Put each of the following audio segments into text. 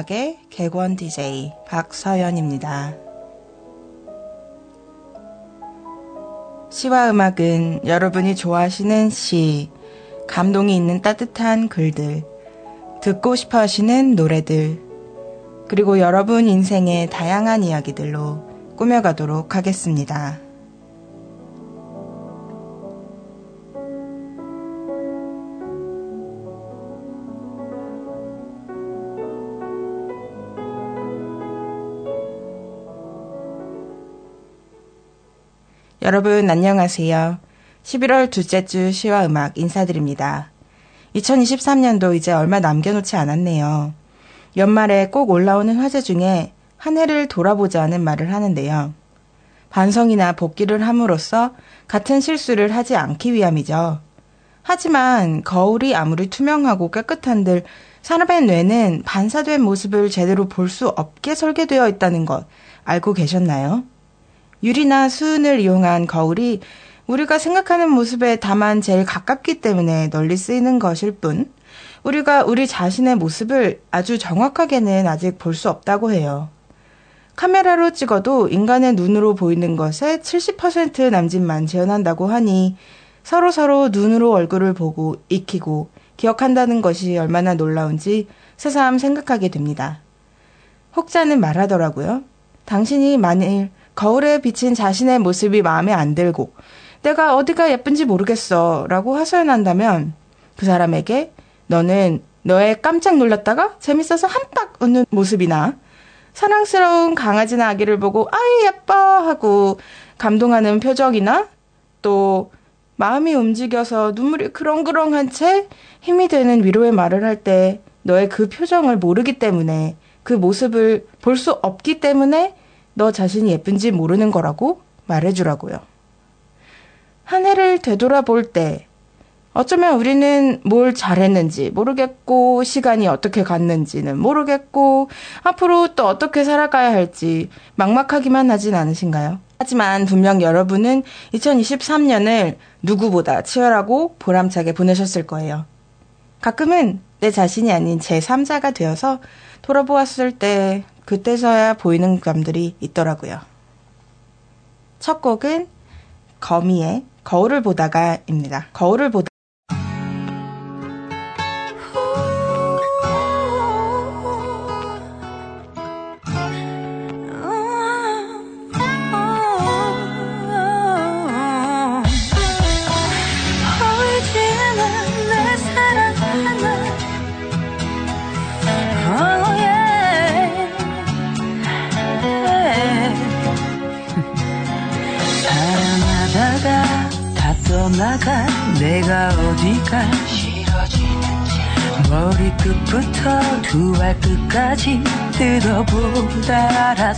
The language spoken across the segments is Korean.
시화음악의 개권 DJ 박서연입니다. 시화음악은 여러분이 좋아하시는 시, 감동이 있는 따뜻한 글들, 듣고 싶어 하시는 노래들, 그리고 여러분 인생의 다양한 이야기들로 꾸며가도록 하겠습니다. 여러분 안녕하세요. 11월 둘째 주 시와 음악 인사드립니다. 2023년도 이제 얼마 남겨놓지 않았네요. 연말에 꼭 올라오는 화제 중에 한 해를 돌아보자는 말을 하는데요. 반성이나 복귀를 함으로써 같은 실수를 하지 않기 위함이죠. 하지만 거울이 아무리 투명하고 깨끗한들 사람의 뇌는 반사된 모습을 제대로 볼 수 없게 설계되어 있다는 것 알고 계셨나요? 유리나 수은을 이용한 거울이 우리가 생각하는 모습에 다만 제일 가깝기 때문에 널리 쓰이는 것일 뿐, 우리가 우리 자신의 모습을 아주 정확하게는 아직 볼 수 없다고 해요. 카메라로 찍어도 인간의 눈으로 보이는 것의 70% 남짓만 재현한다고 하니 서로서로 눈으로 얼굴을 보고 익히고 기억한다는 것이 얼마나 놀라운지 새삼 생각하게 됩니다. 혹자는 말하더라고요. 당신이 만일 거울에 비친 자신의 모습이 마음에 안 들고 내가 어디가 예쁜지 모르겠어. 라고 하소연한다면 그 사람에게 너는 너의 깜짝 놀랐다가 재밌어서 한딱 웃는 모습이나 사랑스러운 강아지나 아기를 보고 아이 예뻐. 하고 감동하는 표정이나 또 마음이 움직여서 눈물이 그렁그렁한 채 힘이 되는 위로의 말을 할 때 너의 그 표정을 모르기 때문에 그 모습을 볼 수 없기 때문에 너 자신이 예쁜지 모르는 거라고 말해주라고요. 한 해를 되돌아볼 때 어쩌면 우리는 뭘 잘했는지 모르겠고 시간이 어떻게 갔는지는 모르겠고 앞으로 또 어떻게 살아가야 할지 막막하기만 하진 않으신가요? 하지만 분명 여러분은 2023년을 누구보다 치열하고 보람차게 보내셨을 거예요. 가끔은 내 자신이 아닌 제3자가 되어서 돌아보았을 때 그때서야 보이는 감들이 있더라고요. 첫 곡은 거미의 거울을 보다가입니다. 거울을 보다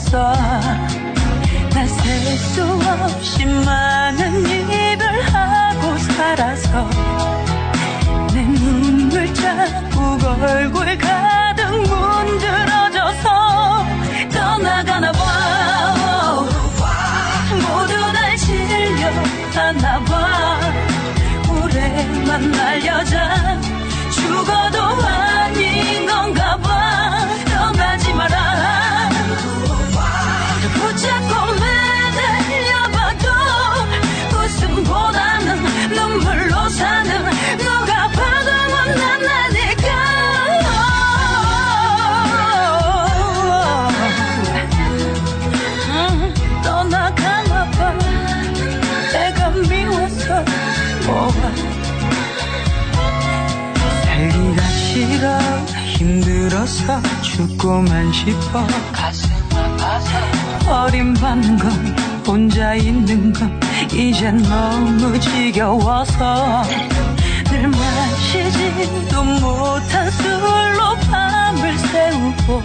뜯어보다 알았어 날셀수 없이 많은 일을 하고 살아서 내 눈물 자국 얼굴 가득 문드러져서 떠나가나 봐. 모두 날 질려하나 봐. 오래 만 날 여자 죽어도 죽고만 싶어. 가슴 아파서 버림받는 건 혼자 있는 건 이젠 너무 지겨워서. 늘 마시지도 못한 술로 밤을 새우고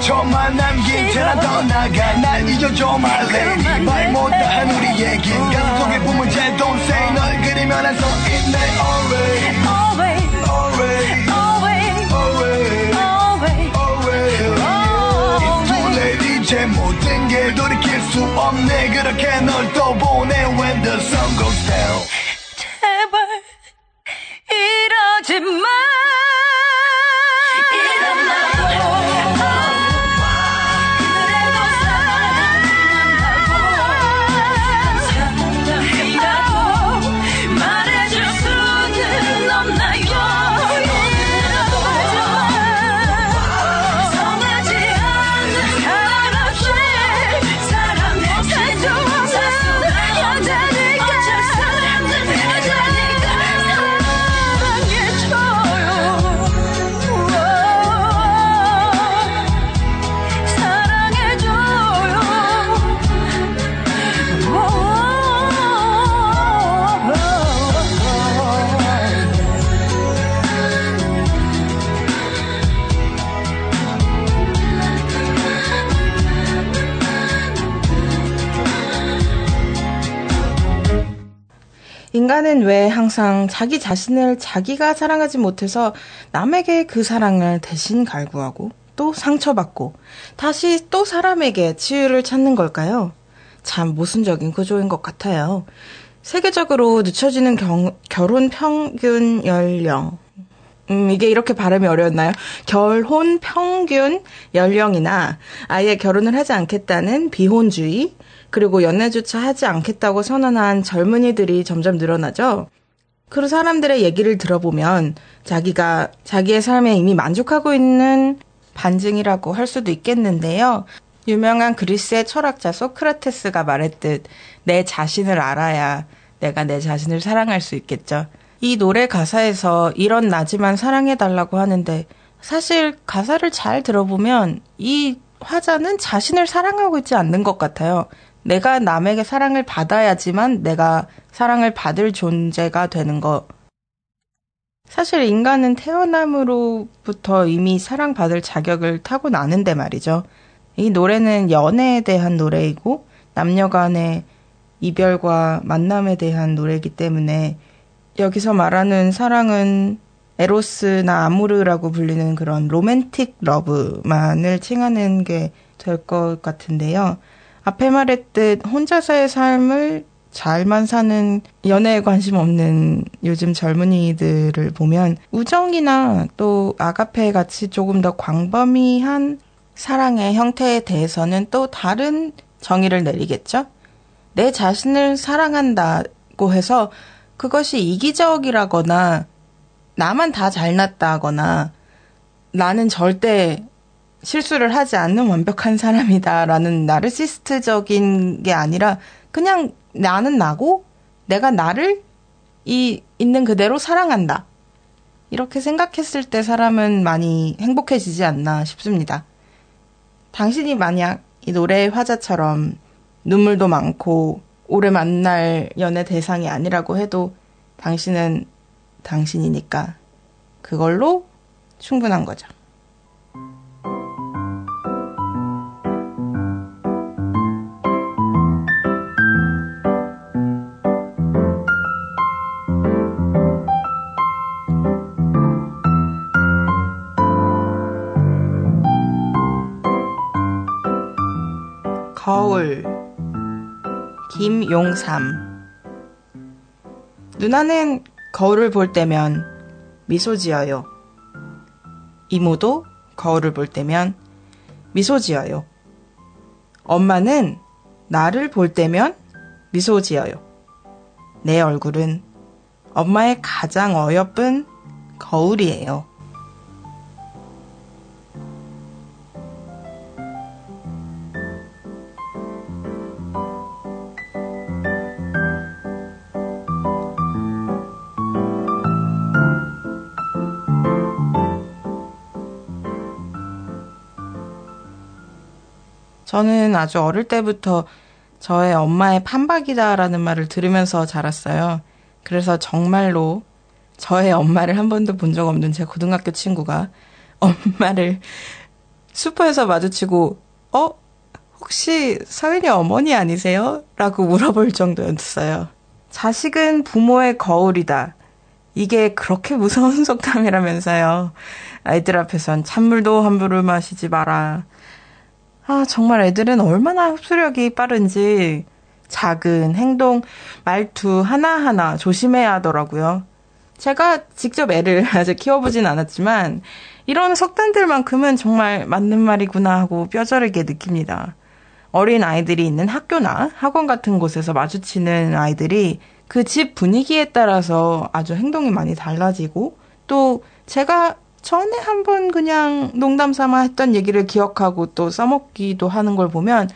상처만 남긴 채난 떠나가 날 잊어줘 my lady 말 못다한 우리 얘기 가슴 속에 품은 제 동생 널 그리면 안서 있네 always Always, always always, always always always It's too late 이제 모든 게 돌이킬 수 없네 그렇게 널 또 보내 when the sun goes down 인간은 왜 항상 자기 자신을 자기가 사랑하지 못해서 남에게 그 사랑을 대신 갈구하고 또 상처받고 다시 또 사람에게 치유를 찾는 걸까요? 참 모순적인 구조인 것 같아요. 세계적으로 늦춰지는 경- 결혼 평균 연령. 음, 이게 이렇게 발음이 어려웠나요? 결혼 평균 연령이나 아예 결혼을 하지 않겠다는 비혼주의, 그리고 연애조차 하지 않겠다고 선언한 젊은이들이 점점 늘어나죠. 그 사람들의 얘기를 들어보면 자기가 자기의 삶에 이미 만족하고 있는 반증이라고 할 수도 있겠는데요. 유명한 그리스의 철학자 소크라테스가 말했듯 내 자신을 알아야 내가 내 자신을 사랑할 수 있겠죠. 이 노래 가사에서 이런 나지만 사랑해달라고 하는데 사실 가사를 잘 들어보면 이 화자는 자신을 사랑하고 있지 않는 것 같아요. 내가 남에게 사랑을 받아야지만 내가 사랑을 받을 존재가 되는 거. 사실 인간은 태어남으로부터 이미 사랑받을 자격을 타고나는데 말이죠. 이 노래는 연애에 대한 노래이고 남녀 간의 이별과 만남에 대한 노래이기 때문에 여기서 말하는 사랑은 에로스나 아모르라고 불리는 그런 로맨틱 러브만을 칭하는 게 될 것 같은데요. 앞에 말했듯 혼자서의 삶을 잘만 사는 연애에 관심 없는 요즘 젊은이들을 보면 우정이나 또 아가페 같이 조금 더 광범위한 사랑의 형태에 대해서는 또 다른 정의를 내리겠죠? 내 자신을 사랑한다고 해서 그것이 이기적이라거나 나만 다 잘났다거나 나는 절대 실수를 하지 않는 완벽한 사람이다라는 나르시스트적인 게 아니라 그냥 나는 나고 내가 나를 이 있는 그대로 사랑한다. 이렇게 생각했을 때 사람은 많이 행복해지지 않나 싶습니다. 당신이 만약 이 노래의 화자처럼 눈물도 많고 오래 만날 연애 대상이 아니라고 해도 당신은 당신이니까 그걸로 충분한 거죠. 거울 김용삼 누나는 거울을 볼 때면 미소 지어요. 이모도 거울을 볼 때면 미소 지어요. 엄마는 나를 볼 때면 미소 지어요. 내 얼굴은 엄마의 가장 어여쁜 거울이에요. 저는 아주 어릴 때부터 저의 엄마의 판박이다라는 말을 들으면서 자랐어요. 그래서 정말로 저의 엄마를 한 번도 본 적 없는 제 고등학교 친구가 엄마를 슈퍼에서 마주치고, 어? 혹시 서윤이 어머니 아니세요? 라고 물어볼 정도였어요. 자식은 부모의 거울이다. 이게 그렇게 무서운 속담이라면서요. 아이들 앞에선 찬물도 함부로 마시지 마라. 아, 정말 애들은 얼마나 흡수력이 빠른지 작은 행동, 말투 하나하나 조심해야 하더라고요. 제가 직접 애를 아직 키워보진 않았지만 이런 속단들만큼은 정말 맞는 말이구나 하고 뼈저리게 느낍니다. 어린 아이들이 있는 학교나 학원 같은 곳에서 마주치는 아이들이 그 집 분위기에 따라서 아주 행동이 많이 달라지고 또 제가 전에 한 번 그냥 농담 삼아 했던 얘기를 기억하고 또 써먹기도 하는 걸 보면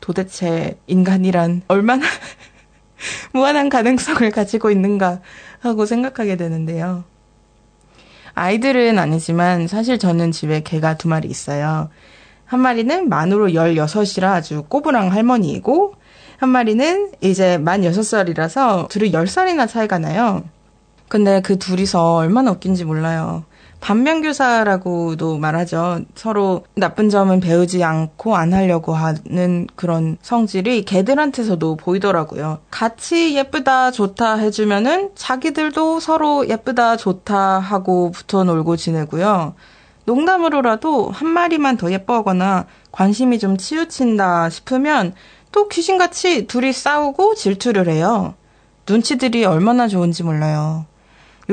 도대체 인간이란 얼마나 무한한 가능성을 가지고 있는가 하고 생각하게 되는데요. 아이들은 아니지만 사실 저는 집에 개가 두 마리 있어요. 한 마리는 만으로 16이라 아주 꼬부랑 할머니이고, 한 마리는 이제 만 6살이라서 둘이 10살이나 차이가 나요. 근데 그 둘이서 얼마나 웃긴지 몰라요. 반면교사라고도 말하죠. 서로 나쁜 점은 배우지 않고 안 하려고 하는 그런 성질이 개들한테서도 보이더라고요. 같이 예쁘다, 좋다 해주면은 자기들도 서로 예쁘다, 좋다 하고 붙어 놀고 지내고요. 농담으로라도 한 마리만 더 예뻐하거나 관심이 좀 치우친다 싶으면 또 귀신같이 둘이 싸우고 질투를 해요. 눈치들이 얼마나 좋은지 몰라요.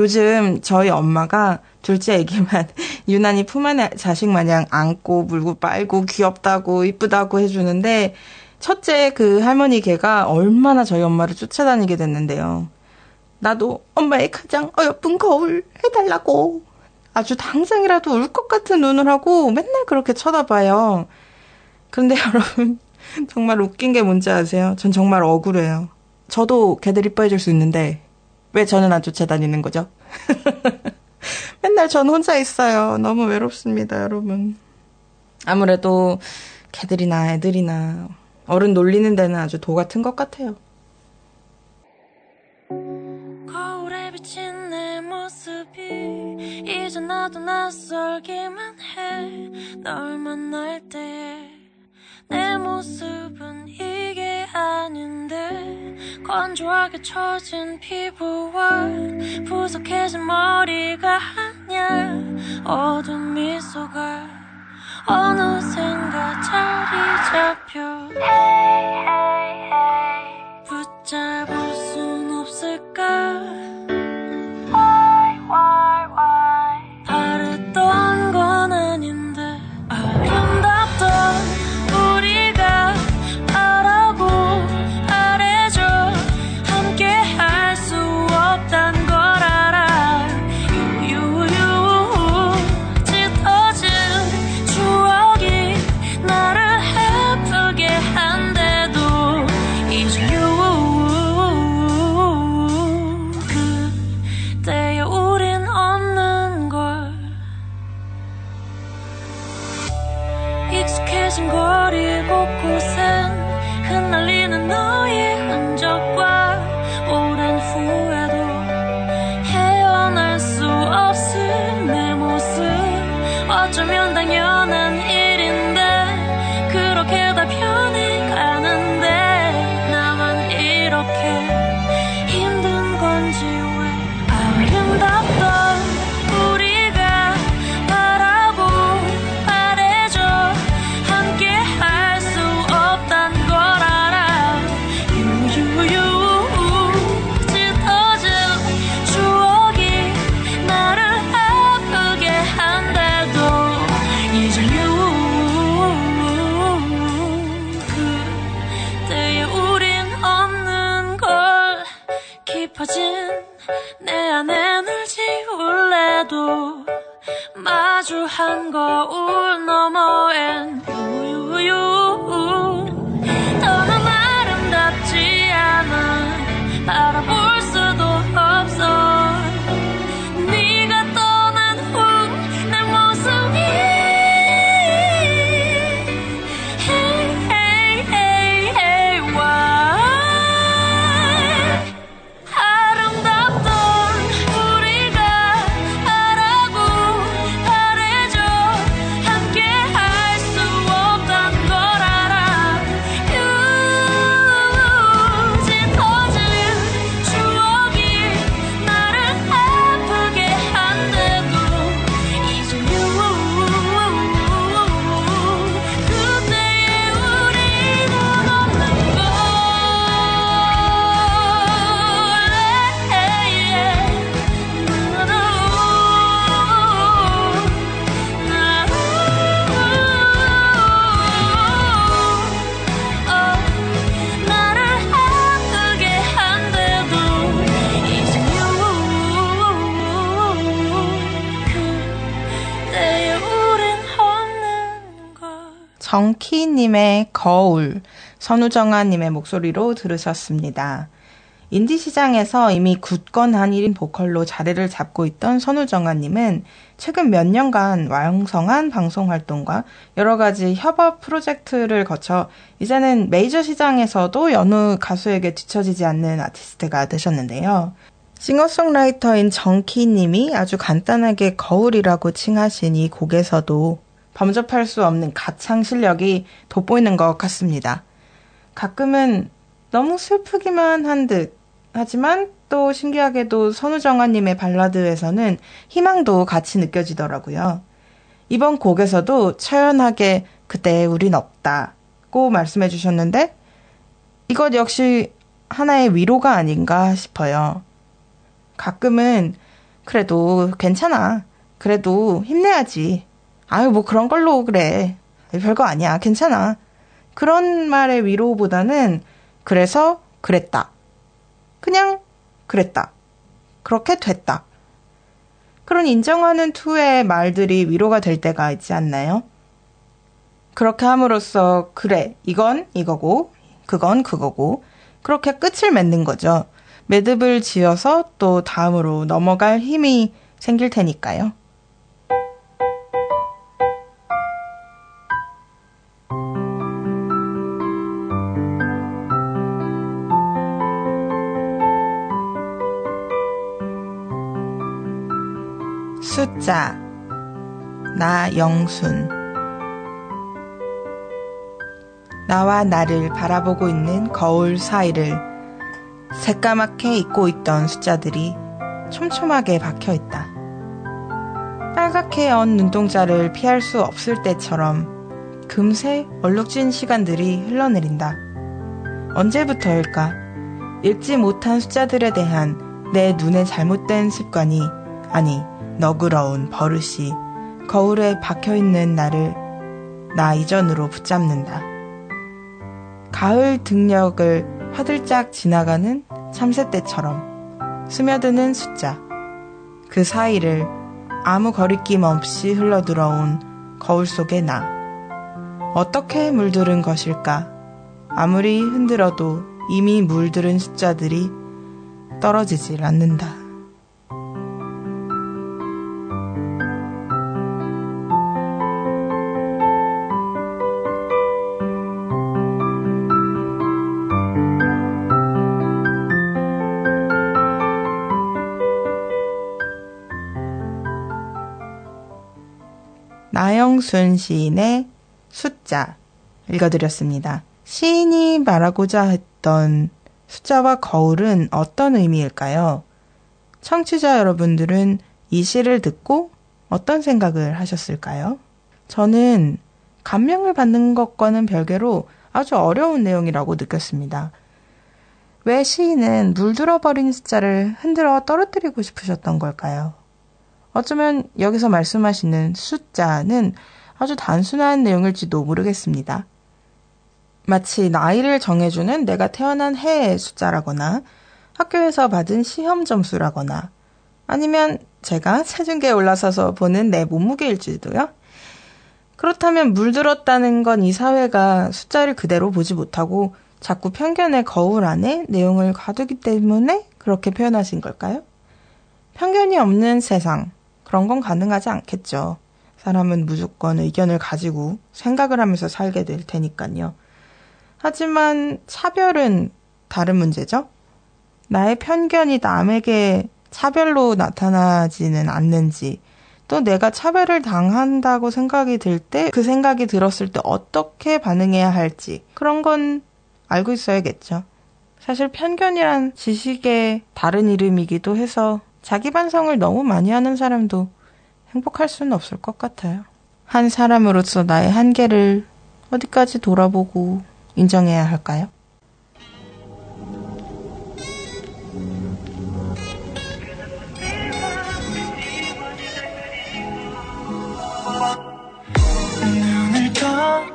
요즘 저희 엄마가 둘째 애기만 유난히 품 안에 자식 마냥 안고 물고 빨고 귀엽다고 이쁘다고 해주는데 첫째 그 할머니 개가 얼마나 저희 엄마를 쫓아다니게 됐는데요. 나도 엄마의 가장 어여쁜 거울 해달라고 아주 당장이라도 울 것 같은 눈을 하고 맨날 그렇게 쳐다봐요. 그런데 여러분 정말 웃긴 게 뭔지 아세요? 전 정말 억울해요. 저도 개들 이뻐해줄 수 있는데 왜 저는 안 쫓아다니는 거죠? 맨날 전 혼자 있어요. 너무 외롭습니다, 여러분. 아무래도 개들이나 애들이나 어른 놀리는 데는 아주 도 같은 것 같아요. 거울에 비친 내 모습이 이제 나도 낯설기만 해 널 만날 때 내 모습은 이게 아닌데. 건조하게 처진 피부와 부석해진 머리가 아냐 어두운 미소가 어느샌가 자리 잡혀 정키님의 거울, 선우정아님의 목소리로 들으셨습니다. 인디 시장에서 이미 굳건한 1인 보컬로 자리를 잡고 있던 선우정아님은 최근 몇 년간 왕성한 방송 활동과 여러 가지 협업 프로젝트를 거쳐 이제는 메이저 시장에서도 여느 가수에게 뒤처지지 않는 아티스트가 되셨는데요. 싱어송라이터인 정키님이 아주 간단하게 거울이라고 칭하신 이 곡에서도 범접할 수 없는 가창 실력이 돋보이는 것 같습니다. 가끔은 너무 슬프기만 한 듯, 하지만 또 신기하게도 선우정아님의 발라드에서는 희망도 같이 느껴지더라고요. 이번 곡에서도 처연하게 그때 우린 없다고 말씀해 주셨는데 이것 역시 하나의 위로가 아닌가 싶어요. 가끔은 그래도 괜찮아. 그래도 힘내야지. 아유, 뭐 그런 걸로 그래. 별거 아니야. 괜찮아. 그런 말의 위로보다는 그래서 그랬다. 그냥 그랬다. 그렇게 됐다. 그런 인정하는 투의 말들이 위로가 될 때가 있지 않나요? 그렇게 함으로써 그래 이건 이거고 그건 그거고 그렇게 끝을 맺는 거죠. 매듭을 지어서 또 다음으로 넘어갈 힘이 생길 테니까요. 숫자 나영순 나와 나를 바라보고 있는 거울 사이를 새까맣게 잊고 있던 숫자들이 촘촘하게 박혀 있다. 빨갛게 언 눈동자를 피할 수 없을 때처럼 금세 얼룩진 시간들이 흘러내린다. 언제부터일까? 읽지 못한 숫자들에 대한 내 눈의 잘못된 습관이, 아니, 너그러운 버릇이 거울에 박혀 있는 나를 나 이전으로 붙잡는다. 가을 등력을 화들짝 지나가는 참새 때처럼 스며드는 숫자. 그 사이를 아무 거리낌 없이 흘러들어온 거울 속의 나. 어떻게 물들은 것일까? 아무리 흔들어도 이미 물들은 숫자들이 떨어지질 않는다. 나영순 시인의 숫자 읽어드렸습니다. 시인이 말하고자 했던 숫자와 거울은 어떤 의미일까요? 청취자 여러분들은 이 시를 듣고 어떤 생각을 하셨을까요? 저는 감명을 받는 것과는 별개로 아주 어려운 내용이라고 느꼈습니다. 왜 시인은 물들어버린 숫자를 흔들어 떨어뜨리고 싶으셨던 걸까요? 어쩌면 여기서 말씀하시는 숫자는 아주 단순한 내용일지도 모르겠습니다. 마치 나이를 정해주는 내가 태어난 해의 숫자라거나 학교에서 받은 시험 점수라거나 아니면 제가 체중계에 올라서서 보는 내 몸무게일지도요. 그렇다면 물들었다는 건 이 사회가 숫자를 그대로 보지 못하고 자꾸 편견의 거울 안에 내용을 가두기 때문에 그렇게 표현하신 걸까요? 편견이 없는 세상, 그런 건 가능하지 않겠죠. 사람은 무조건 의견을 가지고 생각을 하면서 살게 될 테니까요. 하지만 차별은 다른 문제죠. 나의 편견이 남에게 차별로 나타나지는 않는지, 또 내가 차별을 당한다고 생각이 들 때, 그 생각이 들었을 때 어떻게 반응해야 할지, 그런 건 알고 있어야겠죠. 사실 편견이란 지식의 다른 이름이기도 해서 자기 반성을 너무 많이 하는 사람도 행복할 수는 없을 것 같아요. 한 사람으로서 나의 한계를 어디까지 돌아보고 인정해야 할까요?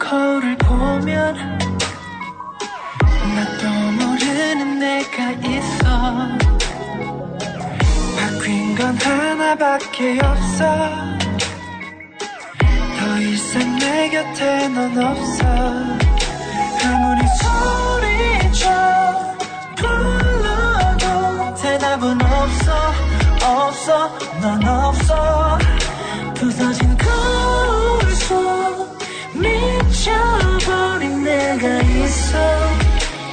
거울을 보면 나도 모르는 내가 있어 건 하나밖에 없어. 더 이상 내 곁에 넌 없어. 아무리 소리쳐 불러도 대답은 없어 없어 넌 없어. 부서진 거울 속 미쳐버린 내가 있어.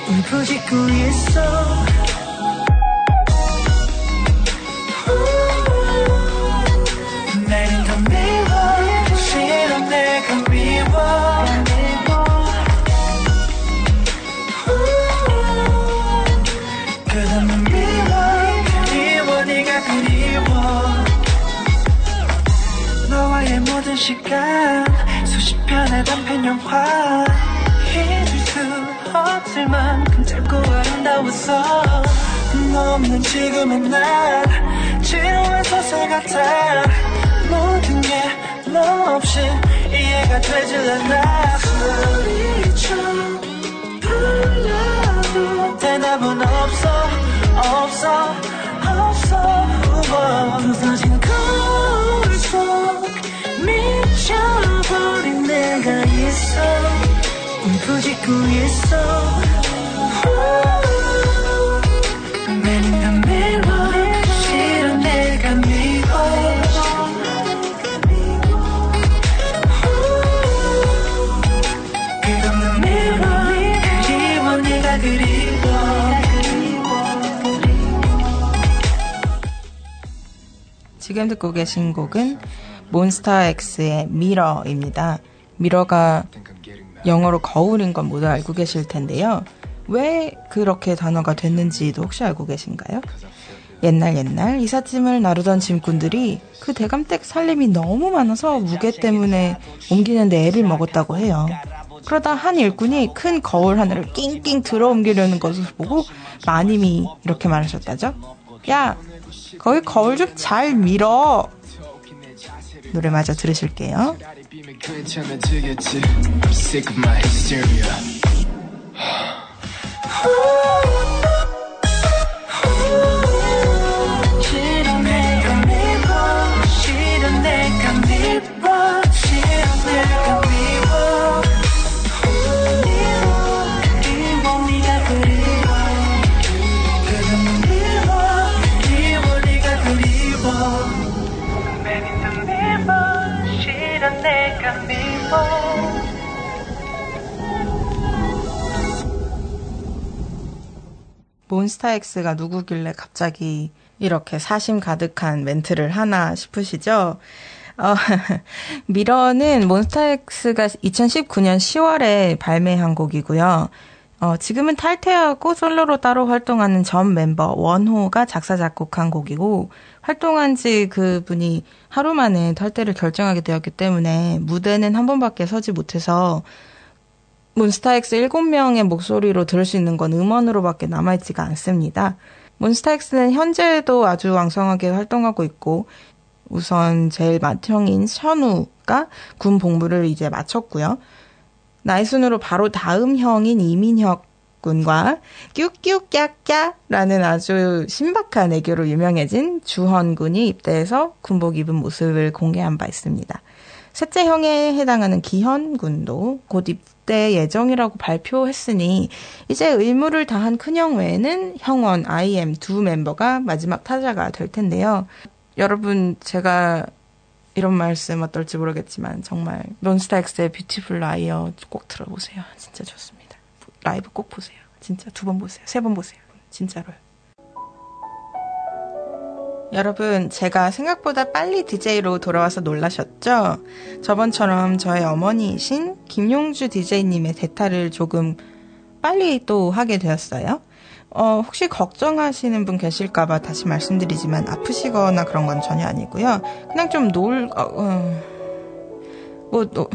울부짖고 있어 시간 수십 편의 단편 영화. 잊을 수 없을 만큼 짧고 아름다웠어 너 없는 지금의 난 지루한 소설 같아. 모든 게 너 없이 이해가 되질 않아. 소리쳐 불러도 대답은 없어 없어 없어. 부서진 거 그리워. 네가 그리워. 지금 듣고 계신 곡은 몬스타엑스의 미러입니다. 미러가 영어로 거울인 건 모두 알고 계실 텐데요. 왜 그렇게 단어가 됐는지도 혹시 알고 계신가요? 옛날 옛날 이삿짐을 나르던 짐꾼들이 그 대감댁 살림이 너무 많아서 무게 때문에 옮기는데 애를 먹었다고 해요. 그러다 한 일꾼이 큰 거울 하나를 낑낑 들어 옮기려는 것을 보고 마님이 이렇게 말하셨다죠. 야, 거기 거울 좀 잘 밀어. 노래 마저 들으실게요. 비면 괜찮아지겠지 I'm sick of my hysteria 몬스타엑스가 누구길래 갑자기 이렇게 사심 가득한 멘트를 하나 싶으시죠? 어, 미러는 몬스타엑스가 2019년 10월에 발매한 곡이고요. 어, 지금은 탈퇴하고 솔로로 따로 활동하는 전 멤버 원호가 작사, 작곡한 곡이고, 활동한 지 그분이 하루 만에 탈퇴를 결정하게 되었기 때문에 무대는 한 번밖에 서지 못해서 몬스타엑스 7명의 목소리로 들을 수 있는 건 음원으로밖에 남아있지가 않습니다. 몬스타엑스는 현재도 아주 왕성하게 활동하고 있고, 우선 제일 맏형인 션우가 군 복무를 이제 마쳤고요. 나이 순으로 바로 다음 형인 이민혁 군과 뀨뀨깍깍라는 아주 신박한 애교로 유명해진 주헌 군이 입대해서 군복 입은 모습을 공개한 바 있습니다. 셋째 형에 해당하는 기현 군도 곧 입대 예정이라고 발표했으니 이제 의무를 다한 큰형 외에는 형원, IM 두 멤버가 마지막 타자가 될 텐데요. 여러분 제가 이런 말씀 어떨지 모르겠지만 정말 몬스타엑스의 Beautiful Liar 꼭 들어보세요. 진짜 좋습니다. 라이브 꼭 보세요. 진짜 두 번 보세요. 세 번 보세요. 진짜로요. 여러분, 제가 생각보다 빨리 DJ로 돌아와서 놀라셨죠? 저번처럼 저의 어머니이신 김용주 DJ님의 대타를 조금 빨리 또 하게 되었어요. 어, 혹시 걱정하시는 분 계실까봐 다시 말씀드리지만 아프시거나 그런 건 전혀 아니고요. 그냥 좀 놀, 어, 어, 뭐, 노,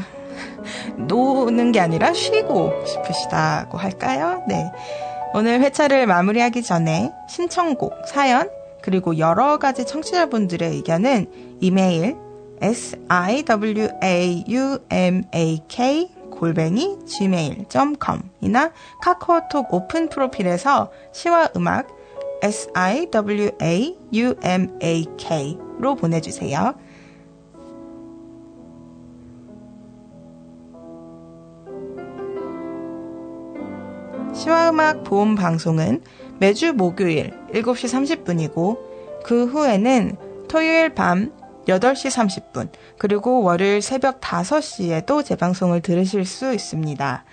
노는 게 아니라 쉬고 싶으시다고 할까요? 네. 오늘 회차를 마무리하기 전에 신청곡, 사연, 그리고 여러 가지 청취자분들의 의견은 이메일 siwaumak 골뱅이 gmail.com이나 카카오톡 오픈 프로필에서 시와 음악 siwaumak로 보내주세요. 시와음악 본방송은 매주 목요일 7시 30분이고 그 후에는 토요일 밤 8시 30분, 그리고 월요일 새벽 5시에도 재방송을 들으실 수 있습니다.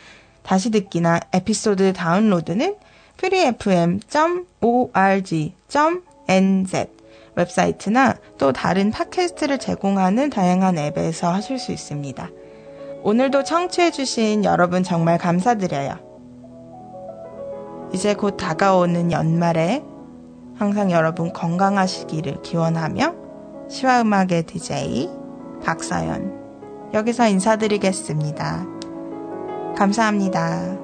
다시 듣기나 에피소드 다운로드는 freefm.org.nz 웹사이트나 또 다른 팟캐스트를 제공하는 다양한 앱에서 하실 수 있습니다. 오늘도 청취해주신 여러분 정말 감사드려요. 이제 곧 다가오는 연말에 항상 여러분 건강하시기를 기원하며 시와음악의 DJ 박사연 여기서 인사드리겠습니다. 감사합니다.